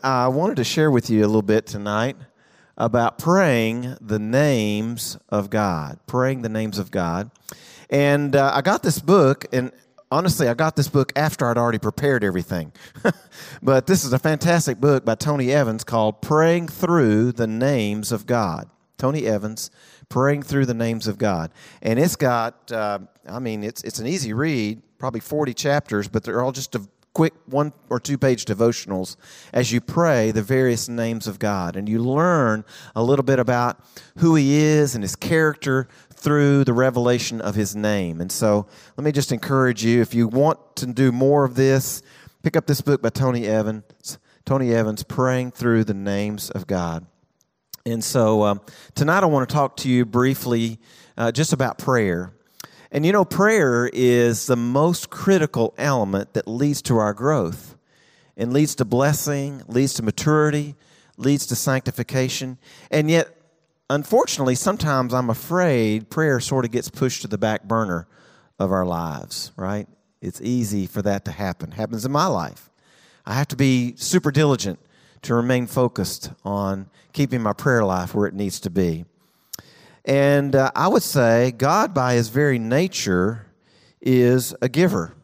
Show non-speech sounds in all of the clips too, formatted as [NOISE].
I wanted to share with you a little bit tonight about praying the names of God. Praying the names of God. And uh, I got this book, and honestly, I got this book after I'd already prepared everything. [LAUGHS] but this is a fantastic book by Tony Evans called Praying Through the Names of God. Tony Evans, Praying Through the Names of God. And it's got, uh, I mean, it's, it's an easy read, probably 40 chapters, but they're all just quick one or two page devotionals as you pray the various names of God. And you learn a little bit about who He is and His character through the revelation of His name. And so let me just encourage you if you want to do more of this, pick up this book by Tony Evans. Tony Evans, Praying Through the Names of God. And so um, tonight I want to talk to you briefly uh, just about prayer. And you know, prayer is the most critical element that leads to our growth and leads to blessing, leads to maturity, leads to sanctification. And yet, unfortunately, sometimes I'm afraid prayer sort of gets pushed to the back burner of our lives, right? It's easy for that to happen. It happens in my life. I have to be super diligent to remain focused on keeping my prayer life where it needs to be. And uh, I would say God, by his very nature, is a giver,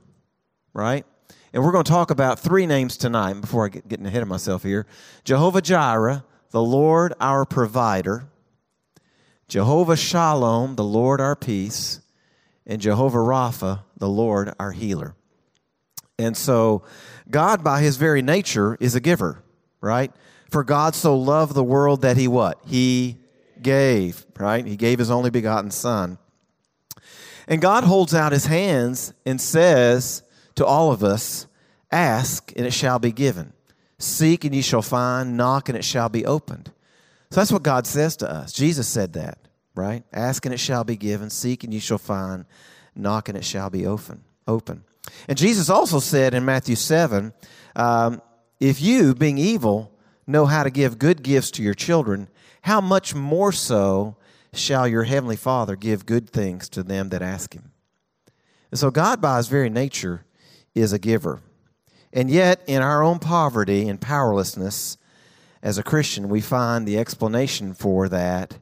right? And we're going to talk about three names tonight before I get getting ahead of myself here Jehovah Jireh, the Lord our provider, Jehovah Shalom, the Lord our peace, and Jehovah Rapha, the Lord our healer. And so, God, by his very nature, is a giver, right? For God so loved the world that he what? He gave, right? He gave his only begotten Son. And God holds out his hands and says to all of us, Ask and it shall be given. Seek and ye shall find. Knock and it shall be opened. So that's what God says to us. Jesus said that, right? Ask and it shall be given. Seek and ye shall find. Knock and it shall be open. Open. And Jesus also said in Matthew 7 um, If you, being evil, know how to give good gifts to your children, how much more so shall your heavenly Father give good things to them that ask him? And so, God, by his very nature, is a giver. And yet, in our own poverty and powerlessness as a Christian, we find the explanation for that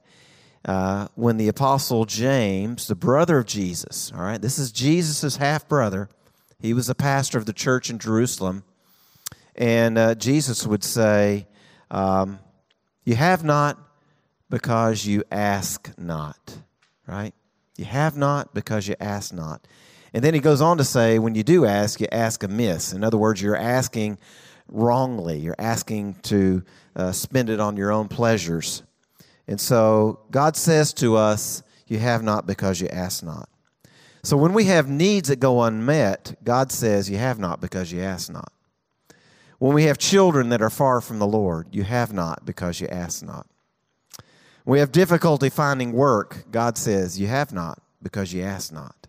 uh, when the Apostle James, the brother of Jesus, all right, this is Jesus' half brother, he was a pastor of the church in Jerusalem. And uh, Jesus would say, um, You have not because you ask not, right? You have not because you ask not. And then he goes on to say, when you do ask, you ask amiss. In other words, you're asking wrongly. You're asking to uh, spend it on your own pleasures. And so God says to us, You have not because you ask not. So when we have needs that go unmet, God says, You have not because you ask not. When we have children that are far from the Lord, you have not because you ask not. We have difficulty finding work. God says, You have not because you ask not.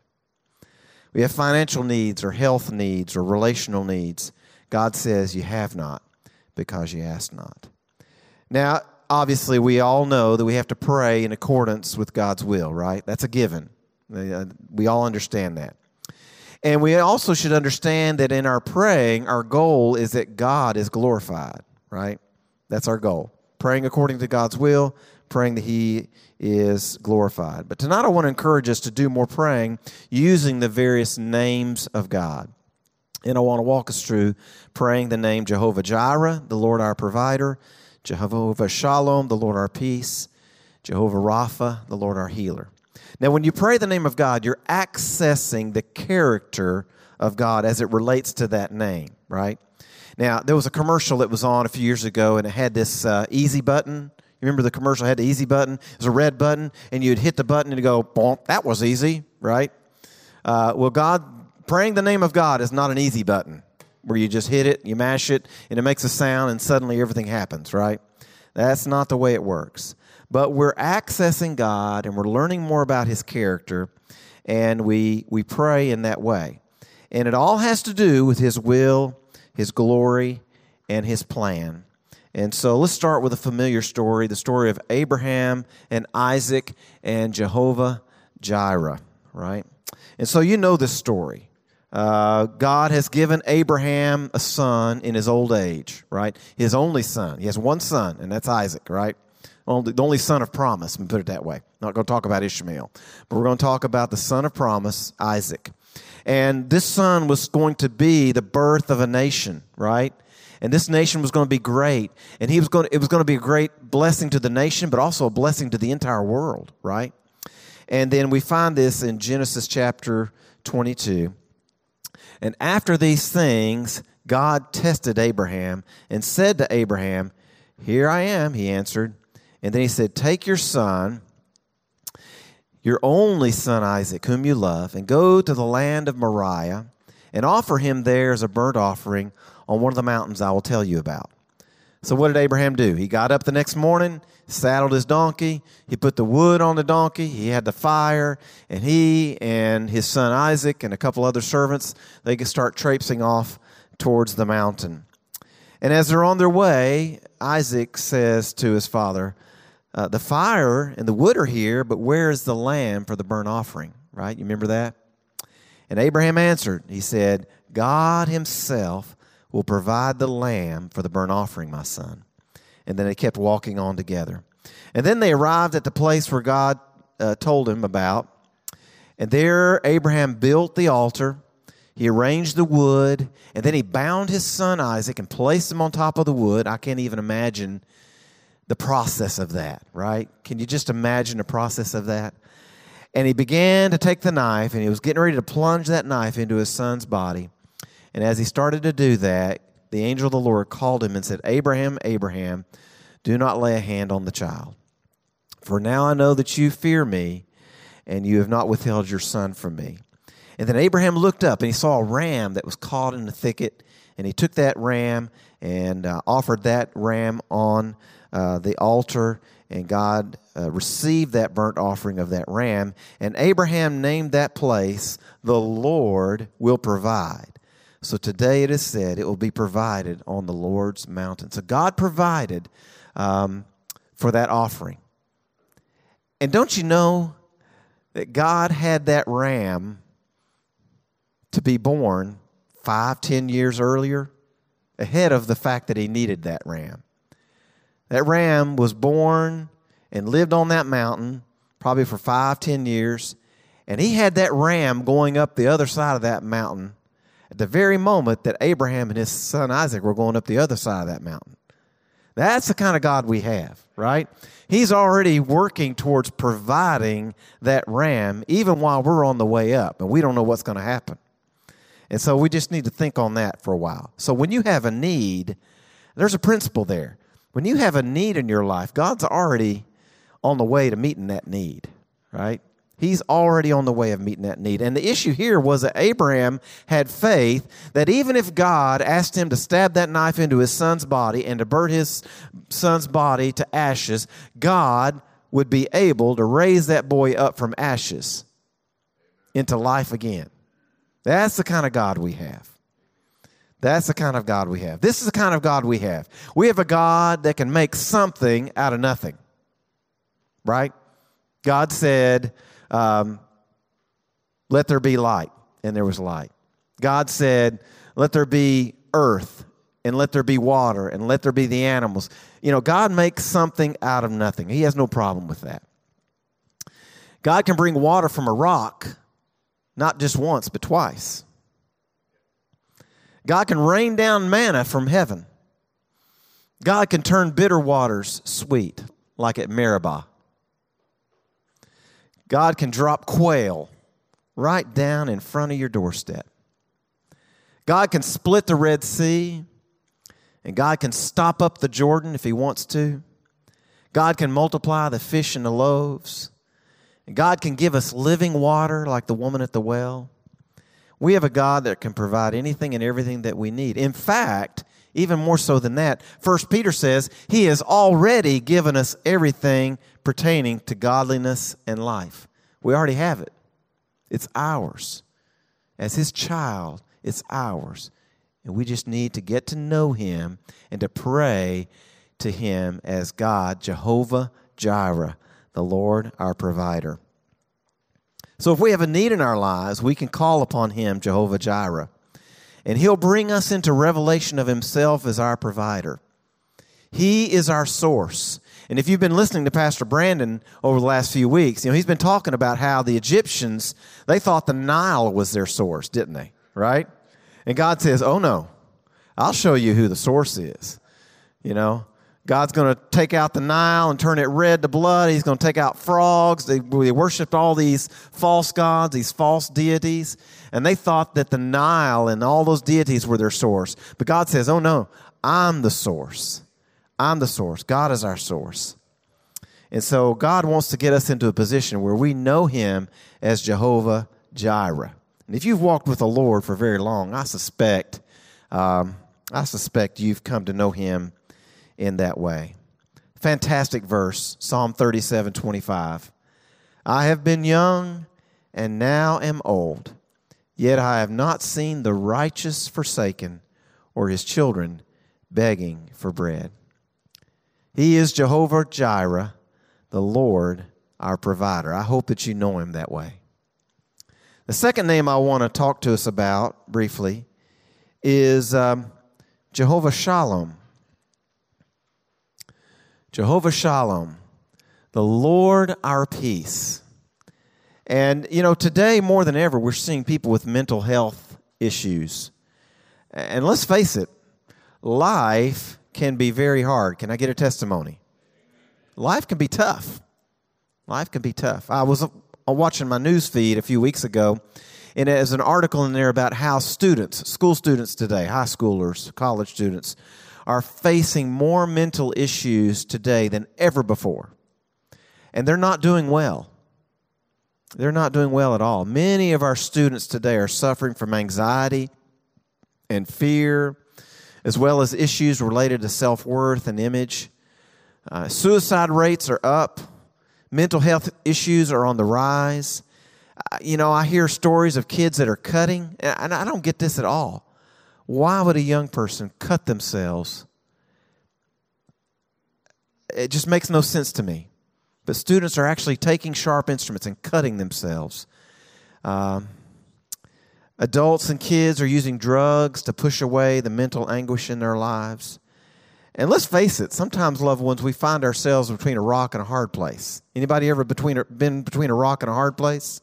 We have financial needs or health needs or relational needs. God says, You have not because you ask not. Now, obviously, we all know that we have to pray in accordance with God's will, right? That's a given. Uh, we all understand that. And we also should understand that in our praying, our goal is that God is glorified, right? That's our goal. Praying according to God's will, praying that He is glorified. But tonight I want to encourage us to do more praying using the various names of God. And I want to walk us through praying the name Jehovah Jireh, the Lord our provider, Jehovah Shalom, the Lord our peace, Jehovah Rapha, the Lord our healer. Now, when you pray the name of God, you're accessing the character of God as it relates to that name, right? Now, there was a commercial that was on a few years ago, and it had this uh, easy button. Remember the commercial had the easy button? It was a red button, and you'd hit the button and go, bonk, that was easy, right? Uh, well, God, praying the name of God is not an easy button where you just hit it, you mash it, and it makes a sound, and suddenly everything happens, right? That's not the way it works. But we're accessing God and we're learning more about His character, and we, we pray in that way. And it all has to do with His will, His glory, and His plan. And so let's start with a familiar story the story of Abraham and Isaac and Jehovah Jireh, right? And so you know this story. uh, God has given Abraham a son in his old age, right? His only son. He has one son, and that's Isaac, right? Only, the only son of promise, and put it that way. Not going to talk about Ishmael, but we're going to talk about the son of promise, Isaac. And this son was going to be the birth of a nation, right? And this nation was going to be great. And he was going to, it was going to be a great blessing to the nation, but also a blessing to the entire world, right? And then we find this in Genesis chapter 22. And after these things, God tested Abraham and said to Abraham, Here I am, he answered. And then he said, Take your son, your only son Isaac, whom you love, and go to the land of Moriah and offer him there as a burnt offering on one of the mountains I will tell you about. So, what did Abraham do? He got up the next morning, saddled his donkey, he put the wood on the donkey, he had the fire, and he and his son Isaac and a couple other servants, they could start traipsing off towards the mountain. And as they're on their way, Isaac says to his father, uh, The fire and the wood are here, but where is the lamb for the burnt offering? Right? You remember that? And Abraham answered, He said, God Himself will provide the lamb for the burnt offering, my son. And then they kept walking on together. And then they arrived at the place where God uh, told him about. And there Abraham built the altar. He arranged the wood. And then he bound his son Isaac and placed him on top of the wood. I can't even imagine the process of that, right? Can you just imagine the process of that? And he began to take the knife and he was getting ready to plunge that knife into his son's body. And as he started to do that, the angel of the Lord called him and said, Abraham, Abraham, do not lay a hand on the child. For now I know that you fear me, and you have not withheld your son from me. And then Abraham looked up and he saw a ram that was caught in the thicket. And he took that ram and uh, offered that ram on uh, the altar. And God uh, received that burnt offering of that ram. And Abraham named that place, The Lord Will Provide. So today it is said it will be provided on the Lord's mountain. So God provided um, for that offering. And don't you know that God had that ram to be born five, ten years earlier, ahead of the fact that he needed that ram? That ram was born and lived on that mountain probably for five, ten years, and he had that ram going up the other side of that mountain at the very moment that Abraham and his son Isaac were going up the other side of that mountain. That's the kind of God we have, right? He's already working towards providing that ram even while we're on the way up, and we don't know what's going to happen. And so we just need to think on that for a while. So when you have a need, there's a principle there. When you have a need in your life, God's already on the way to meeting that need, right? He's already on the way of meeting that need. And the issue here was that Abraham had faith that even if God asked him to stab that knife into his son's body and to burn his son's body to ashes, God would be able to raise that boy up from ashes into life again. That's the kind of God we have. That's the kind of God we have. This is the kind of God we have. We have a God that can make something out of nothing. Right? God said, um, Let there be light, and there was light. God said, Let there be earth, and let there be water, and let there be the animals. You know, God makes something out of nothing. He has no problem with that. God can bring water from a rock, not just once, but twice. God can rain down manna from heaven. God can turn bitter waters sweet, like at Meribah. God can drop quail right down in front of your doorstep. God can split the Red Sea, and God can stop up the Jordan if He wants to. God can multiply the fish and the loaves. And God can give us living water like the woman at the well. We have a God that can provide anything and everything that we need. In fact, even more so than that, First Peter says he has already given us everything pertaining to godliness and life. We already have it. It's ours. As his child, it's ours. And we just need to get to know him and to pray to him as God, Jehovah Jireh, the Lord our provider. So if we have a need in our lives, we can call upon Him, Jehovah Jireh. And He'll bring us into revelation of Himself as our provider. He is our source. And if you've been listening to Pastor Brandon over the last few weeks, you know, he's been talking about how the Egyptians, they thought the Nile was their source, didn't they? Right? And God says, Oh no, I'll show you who the source is. You know, God's going to take out the Nile and turn it red to blood. He's going to take out frogs. They, they worshiped all these false gods, these false deities, and they thought that the Nile and all those deities were their source. But God says, Oh no, I'm the source. I'm the source. God is our source. And so God wants to get us into a position where we know Him as Jehovah Jireh. And if you've walked with the Lord for very long, I suspect, um, I suspect you've come to know Him in that way. Fantastic verse, Psalm 37 25. I have been young and now am old, yet I have not seen the righteous forsaken or his children begging for bread. He is Jehovah Jireh, the Lord our provider. I hope that you know him that way. The second name I want to talk to us about briefly is um, Jehovah Shalom. Jehovah Shalom, the Lord our peace. And, you know, today more than ever, we're seeing people with mental health issues. And let's face it, life can be very hard. Can I get a testimony? Life can be tough. Life can be tough. I was uh, watching my news feed a few weeks ago, and there's an article in there about how students, school students today, high schoolers, college students, are facing more mental issues today than ever before. And they're not doing well. They're not doing well at all. Many of our students today are suffering from anxiety and fear, as well as issues related to self worth and image. Uh, suicide rates are up, mental health issues are on the rise. Uh, you know, I hear stories of kids that are cutting, and I don't get this at all. Why would a young person cut themselves? It just makes no sense to me. But students are actually taking sharp instruments and cutting themselves. Um, adults and kids are using drugs to push away the mental anguish in their lives. And let's face it, sometimes, loved ones, we find ourselves between a rock and a hard place. Anybody ever between, been between a rock and a hard place?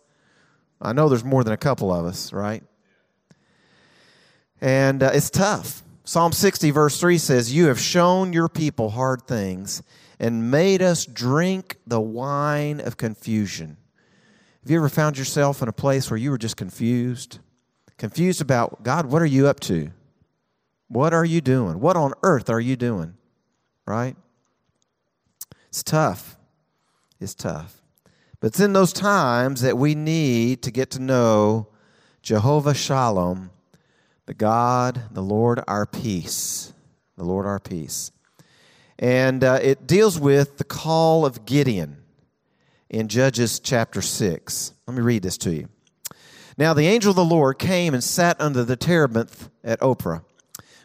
I know there's more than a couple of us, right? And uh, it's tough. Psalm 60, verse 3 says, You have shown your people hard things and made us drink the wine of confusion. Have you ever found yourself in a place where you were just confused? Confused about, God, what are you up to? What are you doing? What on earth are you doing? Right? It's tough. It's tough. But it's in those times that we need to get to know Jehovah Shalom the God, the Lord our peace. The Lord our peace. And uh, it deals with the call of Gideon in Judges chapter 6. Let me read this to you. Now the angel of the Lord came and sat under the terebinth at Ophrah,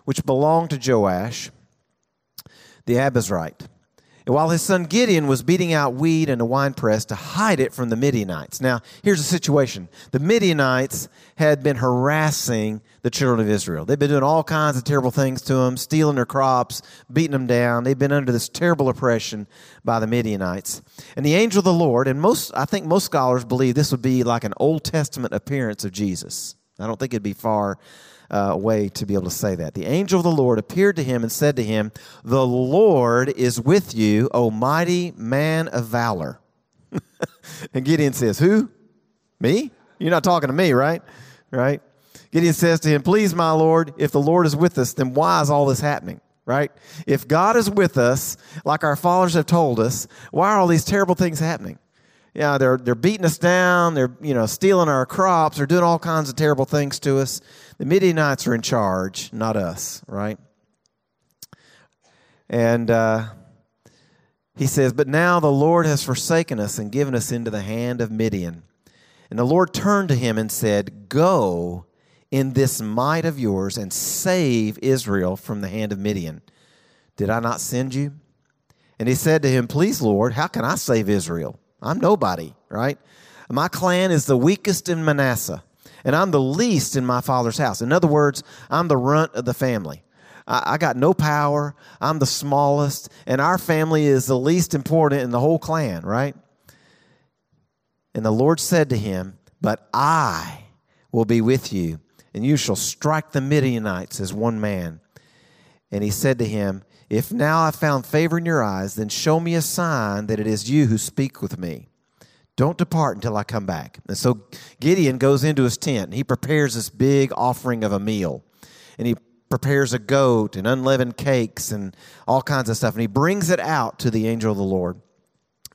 which belonged to Joash the Abiezrite. And while his son Gideon was beating out wheat in a winepress to hide it from the Midianites. Now, here's the situation the Midianites had been harassing the children of Israel. They've been doing all kinds of terrible things to them, stealing their crops, beating them down. They've been under this terrible oppression by the Midianites. And the angel of the Lord, and most, I think most scholars believe this would be like an Old Testament appearance of Jesus. I don't think it'd be far uh, way to be able to say that. The angel of the Lord appeared to him and said to him, The Lord is with you, O mighty man of valor. [LAUGHS] and Gideon says, Who? Me? You're not talking to me, right? Right? Gideon says to him, Please, my Lord, if the Lord is with us, then why is all this happening? Right? If God is with us, like our fathers have told us, why are all these terrible things happening? Yeah, they're, they're beating us down. They're, you know, stealing our crops. They're doing all kinds of terrible things to us. The Midianites are in charge, not us, right? And uh, he says, But now the Lord has forsaken us and given us into the hand of Midian. And the Lord turned to him and said, Go in this might of yours and save Israel from the hand of Midian. Did I not send you? And he said to him, Please, Lord, how can I save Israel? I'm nobody, right? My clan is the weakest in Manasseh, and I'm the least in my father's house. In other words, I'm the runt of the family. I, I got no power. I'm the smallest, and our family is the least important in the whole clan, right? And the Lord said to him, But I will be with you, and you shall strike the Midianites as one man. And he said to him, If now I found favor in your eyes, then show me a sign that it is you who speak with me. Don't depart until I come back. And so Gideon goes into his tent and he prepares this big offering of a meal. And he prepares a goat and unleavened cakes and all kinds of stuff. And he brings it out to the angel of the Lord.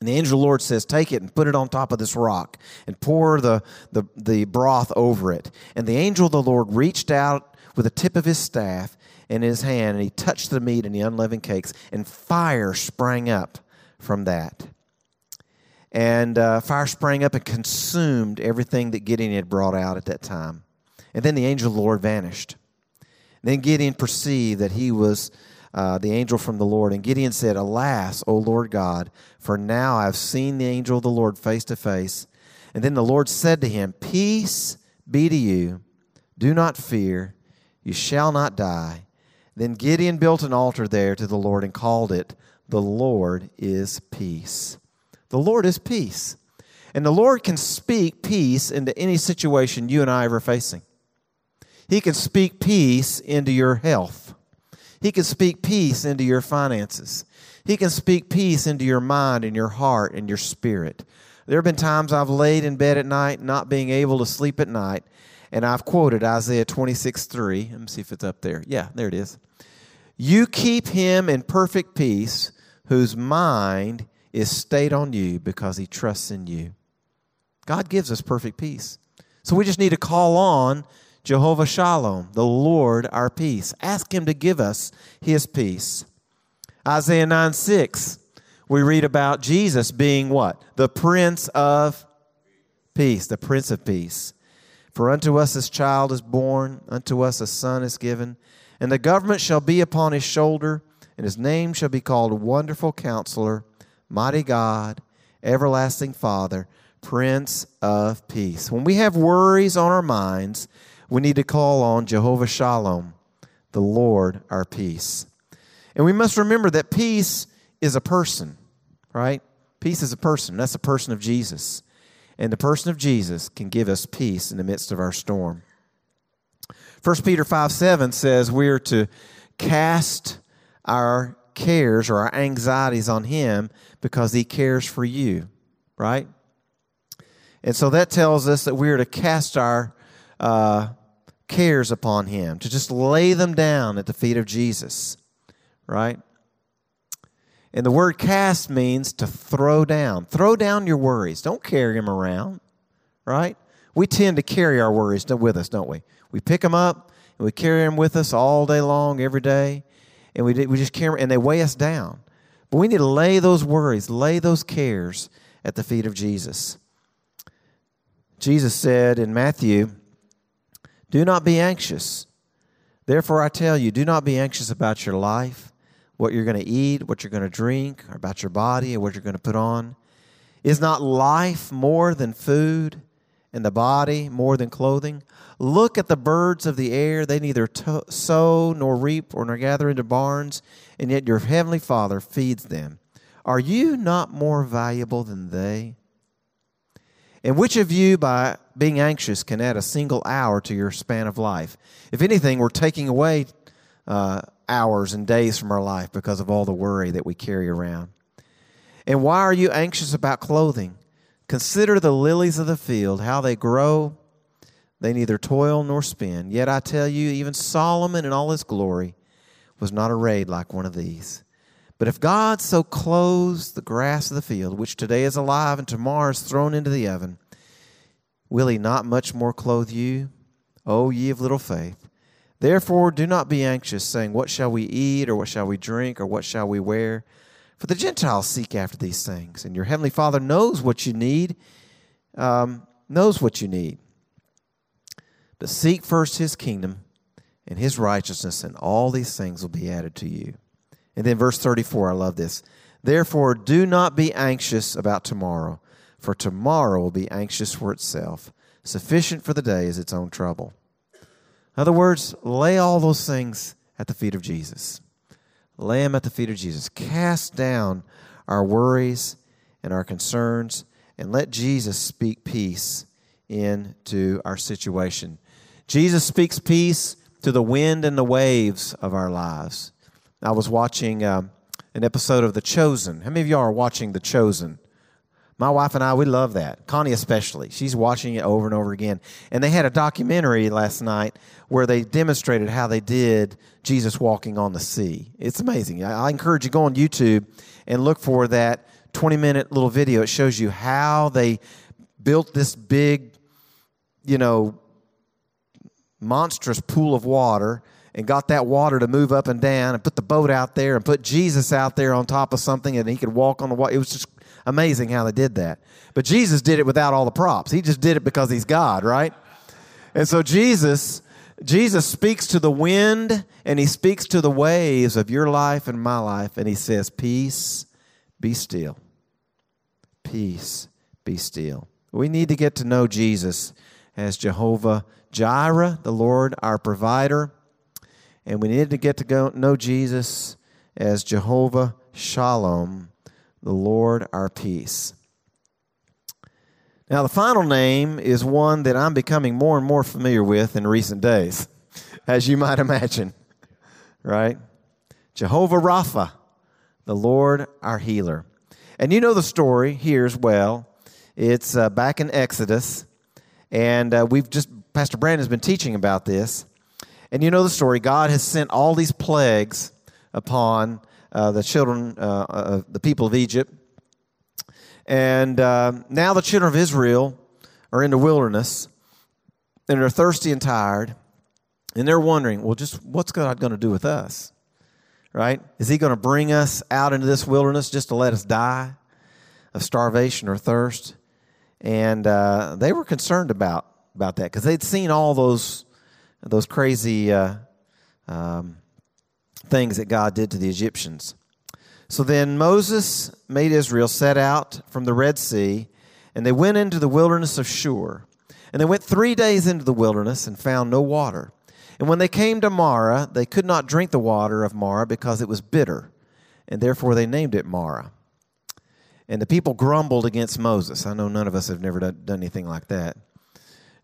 And the angel of the Lord says, Take it and put it on top of this rock and pour the, the, the broth over it. And the angel of the Lord reached out with the tip of his staff in his hand and he touched the meat and the unleavened cakes, and fire sprang up from that. And uh, fire sprang up and consumed everything that Gideon had brought out at that time. And then the angel of the Lord vanished. And then Gideon perceived that he was uh, the angel from the Lord. And Gideon said, Alas, O Lord God, for now I have seen the angel of the Lord face to face. And then the Lord said to him, Peace be to you. Do not fear. You shall not die. Then Gideon built an altar there to the Lord and called it, The Lord is Peace. The Lord is peace. And the Lord can speak peace into any situation you and I are facing. He can speak peace into your health. He can speak peace into your finances. He can speak peace into your mind and your heart and your spirit. There have been times I've laid in bed at night, not being able to sleep at night, and I've quoted Isaiah 26 3. Let me see if it's up there. Yeah, there it is. You keep him in perfect peace, whose mind is stayed on you because he trusts in you. God gives us perfect peace. So we just need to call on Jehovah Shalom, the Lord our peace. Ask him to give us his peace. Isaiah 9 6, we read about Jesus being what? The Prince of Peace, the Prince of Peace. For unto us a child is born, unto us a son is given, and the government shall be upon his shoulder, and his name shall be called Wonderful Counselor Mighty God, Everlasting Father, Prince of Peace. When we have worries on our minds, we need to call on Jehovah Shalom, the Lord our peace. And we must remember that peace is a person, right? Peace is a person. That's the person of Jesus. And the person of Jesus can give us peace in the midst of our storm. 1 Peter 5 7 says we are to cast our cares or our anxieties on Him because He cares for you, right? And so that tells us that we are to cast our uh, cares upon Him, to just lay them down at the feet of Jesus, right? And the word cast means to throw down. Throw down your worries. Don't carry them around, right? We tend to carry our worries with us, don't we? We pick them up and we carry them with us all day long, every day, and we, we just carry and they weigh us down. But we need to lay those worries, lay those cares at the feet of Jesus. Jesus said in Matthew, Do not be anxious. Therefore, I tell you, do not be anxious about your life, what you're going to eat, what you're going to drink, or about your body, or what you're going to put on. Is not life more than food, and the body more than clothing? Look at the birds of the air. They neither to- sow nor reap or nor gather into barns, and yet your heavenly Father feeds them. Are you not more valuable than they? And which of you, by being anxious, can add a single hour to your span of life? If anything, we're taking away uh, hours and days from our life because of all the worry that we carry around. And why are you anxious about clothing? Consider the lilies of the field, how they grow they neither toil nor spin. Yet I tell you, even Solomon in all his glory was not arrayed like one of these. But if God so clothes the grass of the field, which today is alive and tomorrow is thrown into the oven, will he not much more clothe you, O ye of little faith? Therefore, do not be anxious, saying, What shall we eat, or what shall we drink, or what shall we wear? For the Gentiles seek after these things, and your heavenly Father knows what you need, um, knows what you need. But seek first his kingdom and his righteousness, and all these things will be added to you. And then verse 34, I love this. Therefore, do not be anxious about tomorrow, for tomorrow will be anxious for itself. Sufficient for the day is its own trouble. In other words, lay all those things at the feet of Jesus. Lay them at the feet of Jesus. Cast down our worries and our concerns and let Jesus speak peace into our situation. Jesus speaks peace to the wind and the waves of our lives. I was watching um, an episode of The Chosen. How many of y'all are watching The Chosen? My wife and I, we love that. Connie, especially. She's watching it over and over again. And they had a documentary last night where they demonstrated how they did Jesus walking on the sea. It's amazing. I, I encourage you go on YouTube and look for that 20 minute little video. It shows you how they built this big, you know, monstrous pool of water and got that water to move up and down and put the boat out there and put Jesus out there on top of something and he could walk on the water. It was just amazing how they did that. But Jesus did it without all the props. He just did it because he's God, right? And so Jesus Jesus speaks to the wind and he speaks to the waves of your life and my life and he says, "Peace, be still." Peace, be still. We need to get to know Jesus as Jehovah Jireh, the Lord our provider, and we need to get to know Jesus as Jehovah Shalom, the Lord our peace. Now, the final name is one that I'm becoming more and more familiar with in recent days, [LAUGHS] as you might imagine, right? Jehovah Rapha, the Lord our healer. And you know the story here as well. It's uh, back in Exodus, and uh, we've just, Pastor Brandon's been teaching about this. And you know the story. God has sent all these plagues upon the children, uh, uh, the people of Egypt. And uh, now the children of Israel are in the wilderness and they're thirsty and tired. And they're wondering, well, just what's God going to do with us? Right? Is He going to bring us out into this wilderness just to let us die of starvation or thirst? And uh, they were concerned about, about that because they'd seen all those, those crazy uh, um, things that God did to the Egyptians. So then Moses made Israel set out from the Red Sea, and they went into the wilderness of Shur. And they went three days into the wilderness and found no water. And when they came to Marah, they could not drink the water of Marah because it was bitter, and therefore they named it Marah. And the people grumbled against Moses. I know none of us have never done, done anything like that.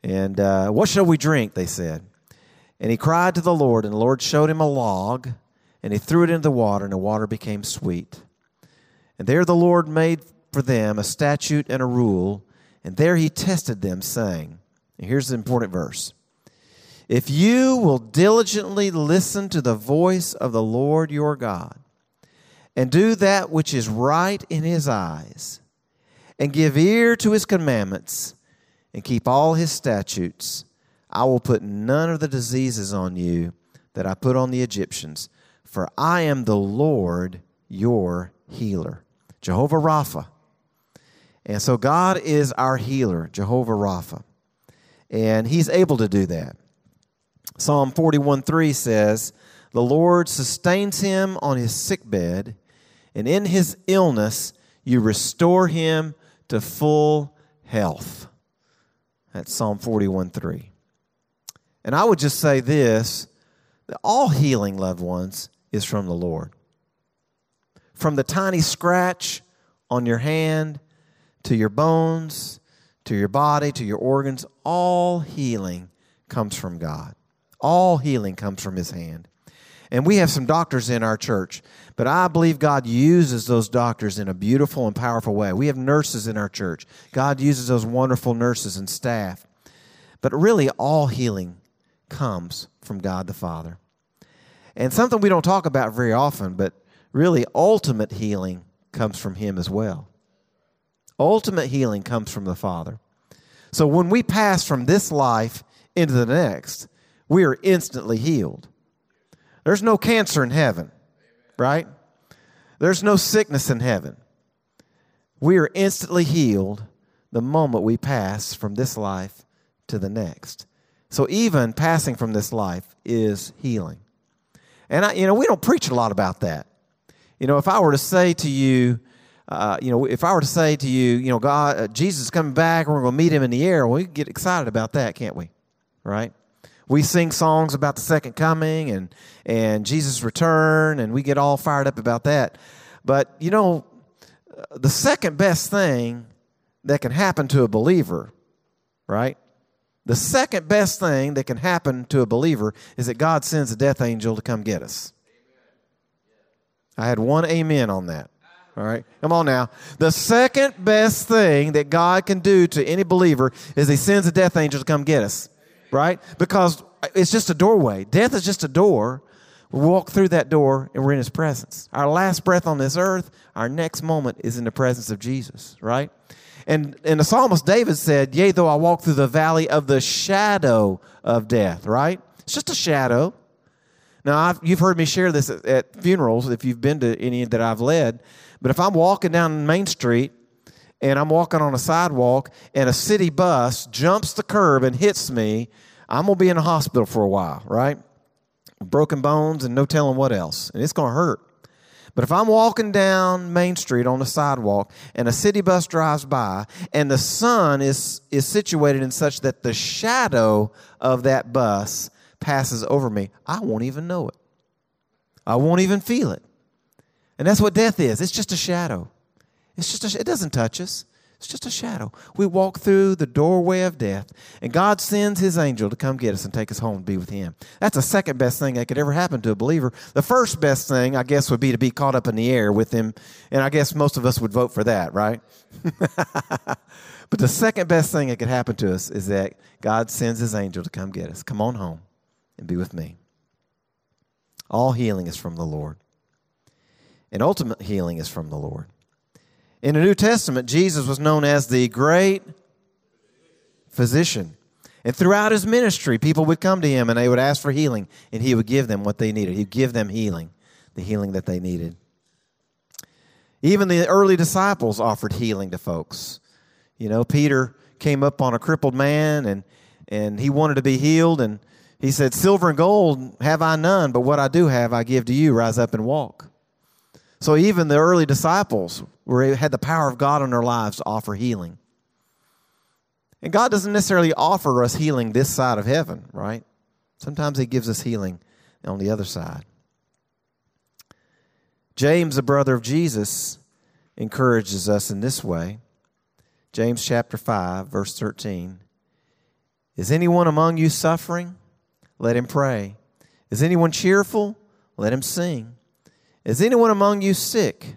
And uh, what shall we drink? They said. And he cried to the Lord, and the Lord showed him a log and he threw it into the water, and the water became sweet. And there the Lord made for them a statute and a rule, and there he tested them, saying, and here's the important verse If you will diligently listen to the voice of the Lord your God, and do that which is right in his eyes, and give ear to his commandments, and keep all his statutes, I will put none of the diseases on you that I put on the Egyptians for I am the Lord your healer. Jehovah Rapha. And so God is our healer, Jehovah Rapha. And he's able to do that. Psalm 41 3 says, The Lord sustains him on his sick bed, and in his illness you restore him to full health. That's Psalm 41 3. And I would just say this that all healing, loved ones, is from the Lord. From the tiny scratch on your hand to your bones, to your body, to your organs, all healing comes from God. All healing comes from His hand. And we have some doctors in our church, but I believe God uses those doctors in a beautiful and powerful way. We have nurses in our church. God uses those wonderful nurses and staff. But really, all healing comes from God the Father. And something we don't talk about very often, but really ultimate healing comes from Him as well. Ultimate healing comes from the Father. So when we pass from this life into the next, we are instantly healed. There's no cancer in heaven, right? There's no sickness in heaven. We are instantly healed the moment we pass from this life to the next. So even passing from this life is healing. And I, you know, we don't preach a lot about that. You know, if I were to say to you, uh, you know, if I were to say to you, you know, God, uh, Jesus is coming back, and we're going to meet him in the air, well, we get excited about that, can't we? Right? We sing songs about the second coming and and Jesus' return, and we get all fired up about that. But you know, uh, the second best thing that can happen to a believer, right? The second best thing that can happen to a believer is that God sends a death angel to come get us. I had one amen on that. All right, come on now. The second best thing that God can do to any believer is He sends a death angel to come get us, right? Because it's just a doorway. Death is just a door. We walk through that door and we're in His presence. Our last breath on this earth, our next moment is in the presence of Jesus, right? And, and the psalmist David said, Yea, though I walk through the valley of the shadow of death, right? It's just a shadow. Now, I've, you've heard me share this at, at funerals if you've been to any that I've led. But if I'm walking down Main Street and I'm walking on a sidewalk and a city bus jumps the curb and hits me, I'm going to be in the hospital for a while, right? Broken bones and no telling what else. And it's going to hurt. But if I'm walking down Main Street on the sidewalk and a city bus drives by and the sun is, is situated in such that the shadow of that bus passes over me, I won't even know it. I won't even feel it. And that's what death is. It's just a shadow. It's just a, it doesn't touch us. It's just a shadow. We walk through the doorway of death, and God sends His angel to come get us and take us home to be with Him. That's the second best thing that could ever happen to a believer. The first best thing, I guess, would be to be caught up in the air with Him, and I guess most of us would vote for that, right? [LAUGHS] but the second best thing that could happen to us is that God sends His angel to come get us. Come on home and be with me. All healing is from the Lord, and ultimate healing is from the Lord. In the New Testament, Jesus was known as the great physician. And throughout his ministry, people would come to him and they would ask for healing, and he would give them what they needed. He'd give them healing, the healing that they needed. Even the early disciples offered healing to folks. You know, Peter came up on a crippled man and, and he wanted to be healed, and he said, Silver and gold have I none, but what I do have I give to you. Rise up and walk. So even the early disciples were, had the power of God in their lives to offer healing. And God doesn't necessarily offer us healing this side of heaven, right? Sometimes He gives us healing on the other side. James, the brother of Jesus, encourages us in this way. James chapter 5, verse 13. Is anyone among you suffering? Let him pray. Is anyone cheerful? Let him sing. Is anyone among you sick?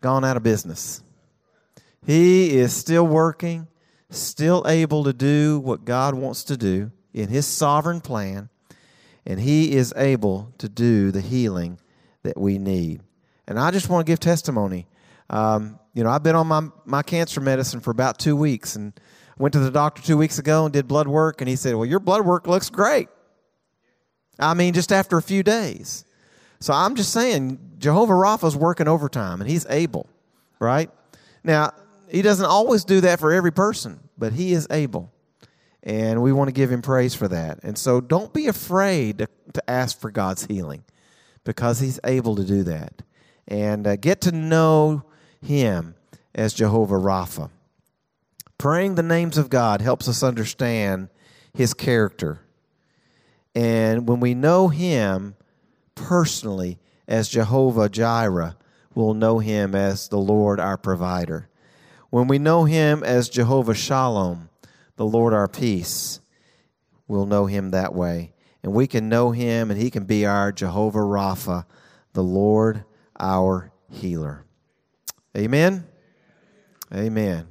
gone out of business. He is still working, still able to do what God wants to do in His sovereign plan, and He is able to do the healing that we need. And I just want to give testimony. Um, you know, I've been on my, my cancer medicine for about two weeks and went to the doctor two weeks ago and did blood work, and he said, Well, your blood work looks great. I mean, just after a few days. So I'm just saying, Jehovah Rapha is working overtime and he's able, right? Now, he doesn't always do that for every person, but he is able. And we want to give him praise for that. And so don't be afraid to, to ask for God's healing because he's able to do that. And uh, get to know him as Jehovah Rapha. Praying the names of God helps us understand his character. And when we know him, personally as Jehovah Jireh, we'll know him as the Lord our provider. When we know him as Jehovah Shalom, the Lord our peace, we'll know him that way. And we can know him, and he can be our Jehovah Rapha, the Lord our healer. Amen. Amen.